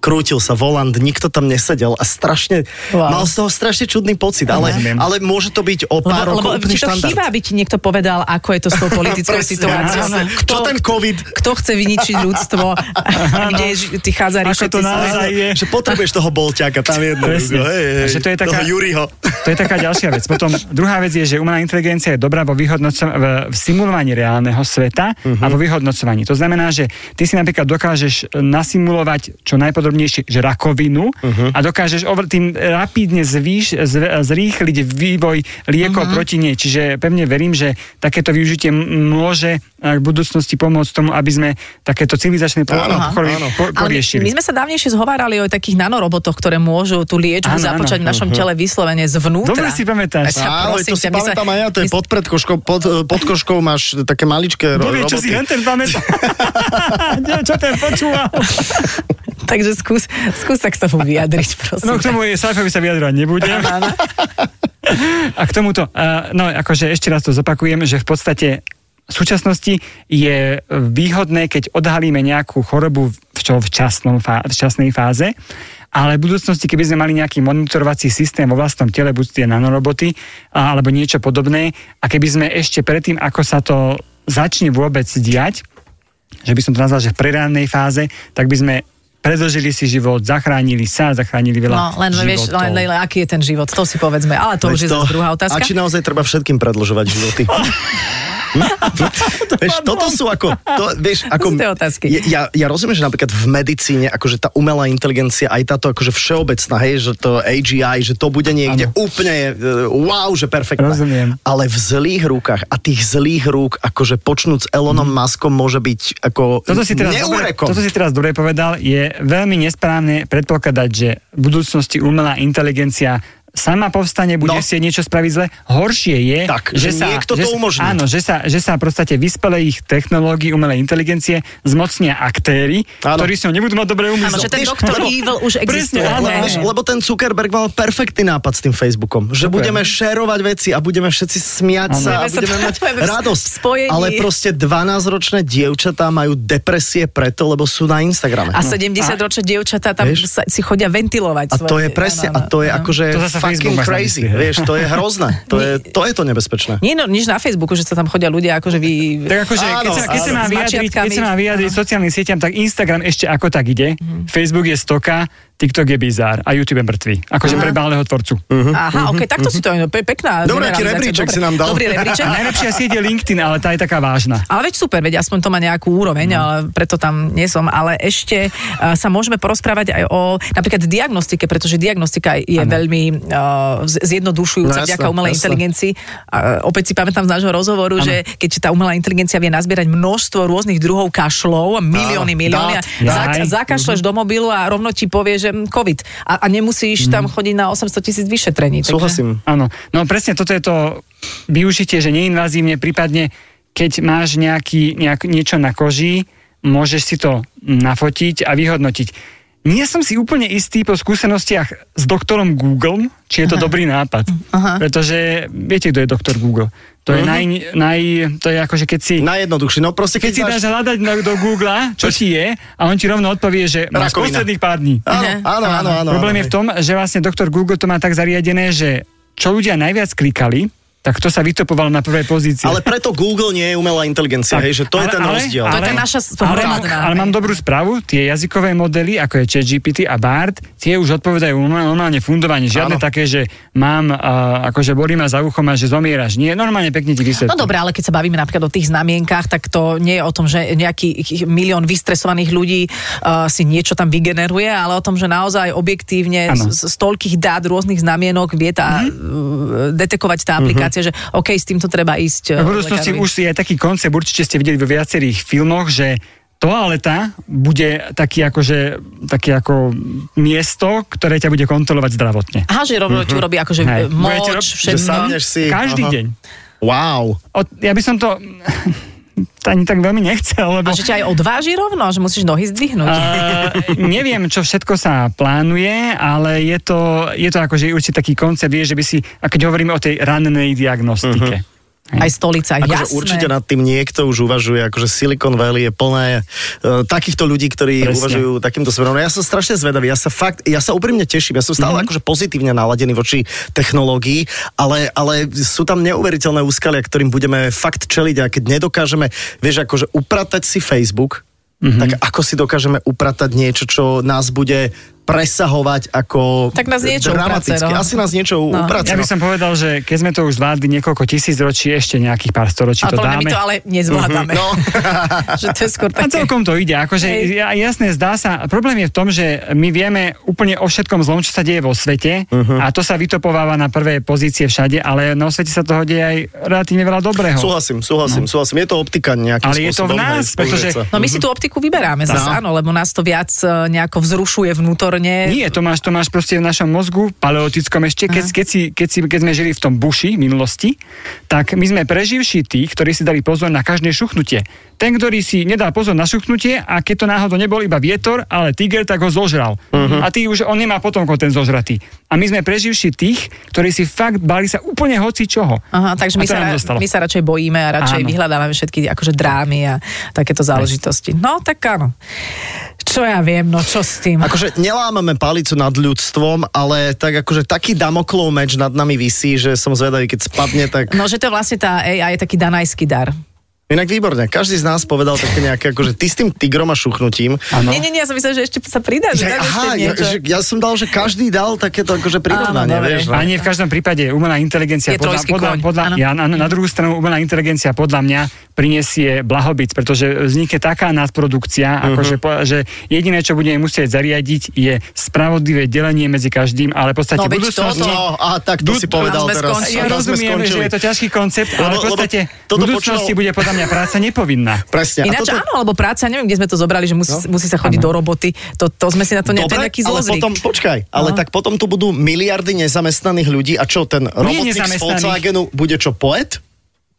krútil sa volant, nikto tam nesedel a strašne, Wow. mal z toho strašne čudný pocit, ale, ale môže to byť o pár Lebo, lebo rokov úplný ti to štandard. chýba, aby ti niekto povedal, ako je to s tou <laughs> politickou situáciou. áno. Čo ten COVID? Kto chce vyničiť ľudstvo? <laughs> kde je, ty chádza Ako to naozaj je. Že potrebuješ toho bolťaka, tam jedno. Presne. Hej, hej, Takže to je taká- toho Juriho. To je taká ďalšia vec. Potom druhá vec je, že umelá inteligencia je dobrá vo vyhodnocovaní, v, v simulovaní reálneho sveta uh-huh. a vo vyhodnocovaní. To znamená, že ty si napríklad dokážeš nasimulovať čo najpodrobnejšie, že rakovinu uh-huh. a dokážeš ovr- tým rapidne zvýš, zv, zrýchliť vývoj liekov uh-huh. proti nej. Čiže pevne verím, že takéto využitie môže eh, v budúcnosti pomôcť tomu, aby sme takéto civilizačné my, poriešili. my sme sa dávnejšie zhovárali o takých nanorobotoch, ktoré môžu tú liečbu Áno, započať áno. v našom tele vyslovene z Vnútra. Dobre si pamätáš. Áno, prosím to si pamätám aj ja, to je pod, predkoškou, pod, pod koškou máš také maličké ro- Povie, čo roboty. si len ten pamätá. <laughs> čo ten počúva? <laughs> Takže skús, skús sa k tomu vyjadriť, prosím. No k tomu je Saifovi sa vyjadrovať nebudem. Áno. A k tomuto, no akože ešte raz to zopakujem, že v podstate v súčasnosti je výhodné, keď odhalíme nejakú chorobu v, čo v, časnom v časnej fáze, ale v budúcnosti, keby sme mali nejaký monitorovací systém vo vlastnom tele, buď tie nanoroboty, alebo niečo podobné, a keby sme ešte predtým, ako sa to začne vôbec diať, že by som to nazval, že v preránnej fáze, tak by sme predlžili si život, zachránili sa, zachránili veľa No, len vieš, životov. len, len, len, aký je ten život, to si povedzme. Ale to už je Veď zase druhá otázka. A či naozaj treba všetkým predlžovať životy? <laughs> <laughs> Vieš, toto sú ako, to, vieš, ako, otázky. Ja, ja rozumiem, že napríklad v medicíne, akože tá umelá inteligencia, aj táto akože všeobecná, hej, že to AGI, že to bude niekde Áno. úplne uh, wow, že perfektné. Rozumiem. Ale v zlých rukách a tých zlých rúk, akože počnúť s Elonom Muskom môže byť ako Toto si, teraz dobre, neurekom. toto si teraz dobre povedal. Je veľmi nesprávne predpokladať, že v budúcnosti umelá inteligencia sama povstane, bude No. no. si niečo spraviť zle. Horšie je, Tak, že niekto že, to umožní. Áno, že sa, že sa v podstate vyspelých technológií umelej inteligencie zmocnia aktéry, Áno. ktorí s ňou nebudú mať dobré úmysly. Áno, že ten doktor lebo- Evil už existuje. Presne, áno, hej. lebo ten Zuckerberg mal perfektný nápad s tým Facebookom, že Super. budeme šerovať veci a budeme všetci smiať Áno. sa a Budeme sa- mať <laughs> radosť. spojení. Ale proste 12-ročné dievčatá majú depresie preto, lebo sú na Instagrame. A 70-ročné dievčatá tam Vieš? sa, si chodia ventilovať. A svoje- to je presne, áno, a to je áno. akože To fucking Facebook na crazy, hej. vieš, to je hrozné, to je to, je to nebezpečné. Nie, no, nič na Facebooku, že sa tam chodia ľudia akože vy... Tak akože, Áno, keď, sa, keď, sa má vyjadriť, keď sa má vyjadriť sociálnym sieťam, tak Instagram ešte ako tak ide. Mhm. Facebook je stoka, TikTok je bizár a YouTube je mŕtvy. Akože pre báleho tvorcu. Aha, ok, takto si to je pe- pekná Dobre, aký rebríček Dobre. si nám dal. Dobrý rebríček. <laughs> Najlepšia sieť je LinkedIn, ale tá je taká vážna. Ale veď super, veď aspoň to má nejakú úroveň, No. ale preto tam nie som. Ale ešte uh, sa môžeme porozprávať aj o napríklad diagnostike, pretože diagnostika je ano. veľmi uh, z- zjednodušujúca No, vďaka umelej jasné. inteligencii. Uh, opäť si pamätám z nášho rozhovoru, ano. že keď tá umelá inteligencia vie nazbierať množstvo rôznych druhov kašlov, milióny, milióny, a za, zakašleš do mobilu a rovno ti povie, že mm, COVID. A, a nemusíš tam chodiť na 800 tisíc vyšetrení. takže- Súhlasím. Áno, no presne toto je to využitie, že neinvazívne, prípadne keď máš nejaký, nejak, niečo na koži, môžeš si to nafotiť a vyhodnotiť. Nie som si úplne istý po skúsenostiach s doktorom Google, či je to Aha. dobrý nápad. Aha. Pretože viete, kto je doktor Google. To je, Mhm. naj, naj, to je ako, že keď si... Najjednoduchšie, no proste Keď si dáš hľadať na, do Google, čo ti je, a on ti rovno odpovie, že máš Rakovina. posledných pár dní. Áno, áno, áno, áno. Problém je v tom, že vlastne doktor Google to má tak zariadené, že čo ľudia najviac klikali, tak to sa vytopovalo na prvej pozícii. Ale preto Google nie je umelá inteligencia, Tak, hej, že to je ale- ten ale- rozdiel. To je tá naša ale, hromadná, ale mám dobrú správu, tie jazykové modely, ako je ChatGPT a BART, tie už odpovedajú normálne fundovanie. Žiadne Áno. také, že mám, uh, akože bolí ma za uchom a že zomieraš. Nie, normálne pekne ti vysvetlí. No dobre, ale keď sa bavíme napríklad o tých znamienkach, tak to nie je o tom, že nejaký milión vystresovaných ľudí uh, si niečo tam vygeneruje, ale o tom, že naozaj objektívne Áno. z, z toľkých dát rôznych znamienok vie tá, mm-hmm. detekovať tá aplikácia, že OK, s týmto treba ísť. V uh, budúcnosti už je taký koncept, určite ste videli vo viacerých filmoch, že toaleta bude taký akože, taký ako miesto, ktoré ťa bude kontrolovať zdravotne. Aha, že rovno ti urobí akože Hej. moč, rob- všetko. si... Každý aha. deň. Wow. Od, ja by som to ani tak veľmi nechcel, lebo A že ťa aj odváži rovno, že musíš nohy zdvihnúť. Uh, neviem, čo všetko sa plánuje, ale je to, je to akože určite taký koncept, vie, že by si, a keď hovoríme o tej rannej diagnostike. Uh-huh. Aj stolica, Akože jasné. určite nad tým niekto už uvažuje, akože Silicon Valley je plné uh, takýchto ľudí, ktorí Presne. uvažujú takýmto smerom. No ja som strašne zvedavý, ja sa fakt, ja sa úprimne teším, ja som stále mm-hmm. akože pozitívne naladený voči technológii, ale, ale sú tam neuveriteľné úskalia, ktorým budeme fakt čeliť a keď nedokážeme, vieš, akože upratať si Facebook, mm-hmm. tak ako si dokážeme upratať niečo, čo nás bude presahovať ako Tak nás niečo dramaticky. uprace, no. Asi nás niečo No. uprace. Ja by no. som povedal, že keď sme to už zvládli niekoľko tisíc ročí, ešte nejakých pár storočí A to mňa my dáme. to ale nezvládame. No. <laughs> že to je skôr A také... celkom to ide, akože ja, jasné, zdá sa, problém je v tom, že my vieme úplne o všetkom zlom, čo sa deje vo svete Mhm. a to sa vytopováva na prvé pozície všade, ale na svete sa toho deje aj relatívne veľa dobrého. Súhlasím, súhlasím, no. súhlasím. Je to optika nejakým Ale je to v spôsobom. nás, hej, pretože-. No my si tú optiku vyberáme zase, No. áno, lebo nás to viac e, nejako vzrušuje vnútorne vnútorne. Nie, to máš, to máš proste v našom mozgu, paleotickom ešte, keď, keď, si, keď, si, keď sme žili v tom buši minulosti, tak my sme preživší tí, ktorí si dali pozor na každé šuchnutie. Ten, ktorý si nedal pozor na šuchnutie a keď to náhodou nebol iba vietor, ale tiger, tak ho zožral. Uh-huh. A ty už, on nemá potomkov ten zožratý. A my sme preživší tých, ktorí si fakt bali sa úplne hoci čoho. Aha, takže my sa, ra- my sa radšej bojíme a radšej Áno. vyhľadávame všetky akože drámy a takéto záležitosti. No, tak áno. Čo ja viem, no čo s tým? Akože nelámame palicu nad ľudstvom, ale tak akože taký damoklov meč nad nami visí, že som zvedavý, keď spadne, tak... No, že to vlastne tá AI je taký danajský dar. Inak výborne, každý z nás povedal také nejaké, akože ty s tým tigrom a šuchnutím. Áno. Nie, nie, nie, ja som myslel, že ešte sa pridá, že Že, aha, ja, že, ja som dal, že každý dal takéto akože prirovnanie. A nie v každom prípade umelá inteligencia Je podľa, podľa, podľa, ja, na, na druhú stranu umelá inteligencia podľa mňa prinesie blahobyt, pretože vznikne taká nadprodukcia, Mhm. akože že jediné, čo budeme musieť zariadiť, je spravodlivé delenie medzi každým, ale v podstate No, v veď budúcnosti... No, a tak to Du- si povedal teraz. skončili. Ja rozumiem, že je to ťažký koncept, ale v podstate budúcnosti bude podľa mňa práca nepovinná. Presne. Ináč toto... áno, lebo práca, neviem, kde sme to zobrali, že musí, musí sa chodiť do roboty. To, to sme si na to ne, to je taký ale zlozvyk. potom, počkaj, ale No. tak potom tu budú miliardy nezamestnaných ľudí a čo, ten robotník z. Volkswagenu bude čo, poet?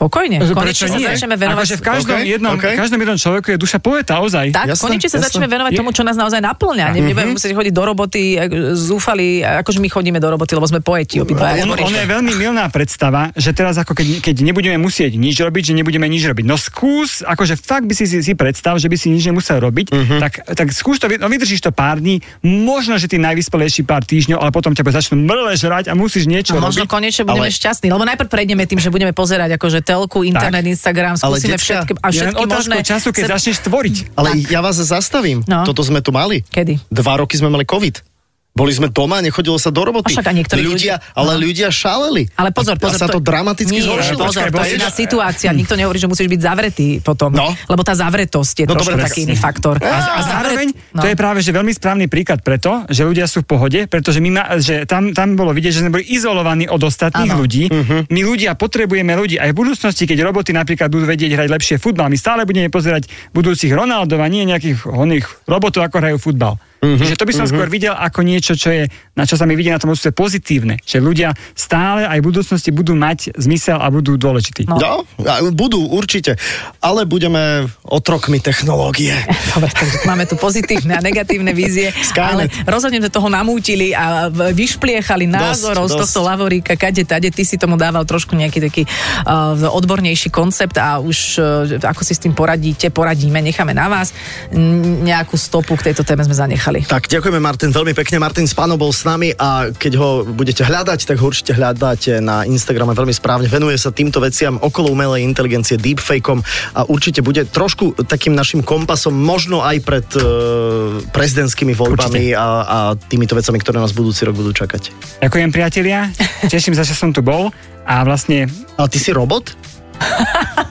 Pokojne, Prečo konečne sa nie? začneme venovať... Akože v každom, OK, jednom, OK. každom jednom človeku je duša poeta, ozaj. Tak, Jasné, konečne sa jasné. začneme venovať Je- tomu, čo nás naozaj naplňa. Mhm. Nebudeme musieť chodiť do roboty, e, zúfali, akože my chodíme do roboty, lebo sme poeti obidva. On, on je veľmi milná predstava, že teraz ako keď, keď nebudeme musieť nič robiť, že nebudeme nič robiť. No skús, akože fakt by si si, predstav, že by si nič nemusel robiť, Mhm. tak, tak skús to, no vydržíš to pár dní, možno, že ty najvyspelejší pár týždňov, ale potom ťa začnú mrle žrať a musíš niečo A možno robiť. konečne budeme Ale- šťastní, lebo najprv prejdeme tým, že budeme pozerať akože telku, internet, Instagram, Ale, skúsime decka, všetky, a všetky možné... času, keď se- začneš tvoriť. Ale ja vás zastavím. No. Toto sme tu mali. Kedy? Dva roky sme mali COVID. Boli sme doma, nechodilo sa do roboty. Však a niektorí ľudia, ľudia- ale no. ľudia šáleli. Ale pozor, pozor. a sa to dramaticky nie, zhoršilo. Pozor, to je iná situácia. Nikto nehovorí, že musíš byť zavretý potom. No. Lebo tá zavretosť je No trošku dobre, taký tak- iný faktor. A, a zároveň no. to je práve že veľmi správny príklad preto, že ľudia sú v pohode, pretože my ma, že tam, tam bolo vidieť, že sme boli izolovaní od ostatných Áno. ľudí. Mhm. My ľudia potrebujeme ľudí aj v budúcnosti, keď roboty napríklad budú vedieť hrať lepšie futbal. My stále budeme pozerať budúcich Ronaldov a nie nejakých oných robotov, ako hrajú futbal. Mhm. Čiže to by som skôr videl ako niečo, čo je, na čo sa mi vidie na tom úsve pozitívne. Že ľudia stále aj v budúcnosti budú mať zmysel a budú dôležití. No. No, budú určite, ale budeme otrokmi technológie. <laughs> Dobre, takže máme tu pozitívne a negatívne vízie, ale rozhodne sme toho namútili a vyšpliechali názorov z dosť. tohto lavoríka, kade, tade, ty si tomu dával trošku nejaký taký uh, odbornejší koncept a už uh, ako si s tým poradíte, poradíme, necháme na vás. N- nejakú stopu k tejto téme sme zanechali. Tak ďakujeme Martin veľmi pekne. Martin Spano bol s nami a keď ho budete hľadať, tak ho určite hľadáte na Instagrame veľmi správne. Venuje sa týmto veciam okolo umelej inteligencie, deepfakeom a určite bude trošku takým našim kompasom, možno aj pred uh, prezidentskými voľbami a, a týmito vecami, ktoré nás budúci rok budú čakať. Ďakujem priatelia, <laughs> teším sa, že som tu bol a vlastne Ale ty si robot?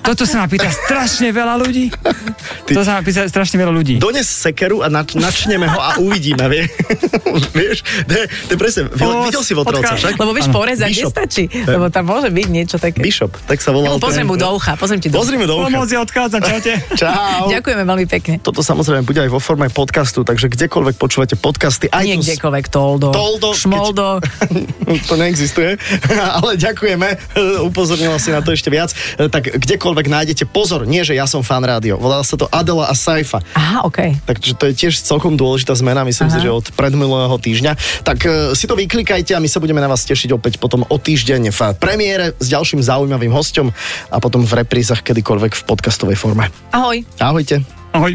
Toto sa ma pýta strašne veľa ľudí. To sa ma pýta strašne veľa ľudí. Dones sekeru a nač- načneme ho a uvidíme, vie? <laughs> vieš? To je, to je presne, O, videl si Votrovca však? Lebo vieš, porezať nestačí, lebo tam môže byť niečo také. Bishop, tak sa volal. Ja mu pozriem mu do ucha, pozriem ti do ucha. Mu do ucha. Pomoc, ja odchádzam, čaute. <laughs> Čau. Ďakujeme veľmi pekne. Toto samozrejme bude aj vo forme podcastu, takže kdekoľvek počúvate podcasty, aj Nie tu... kdekoľvek, Toldo, Toldo, Šmoldo. <laughs> to neexistuje, ale ďakujeme, upozornila si na to ešte viac. Tak kdekoľvek nájdete, pozor, nie že ja som fan rádio, volá sa to Adela a Saifa. Aha, okej. Takže to je tiež celkom dôležitá zmena, myslím Aha. si, že od predminulého týždňa. Tak e, si to vyklikajte a my sa budeme na vás tešiť opäť potom o týždeň v premiére s ďalším zaujímavým hostom a potom v reprízach kedykoľvek v podcastovej forme. Ahoj. Ahojte. Ahoj.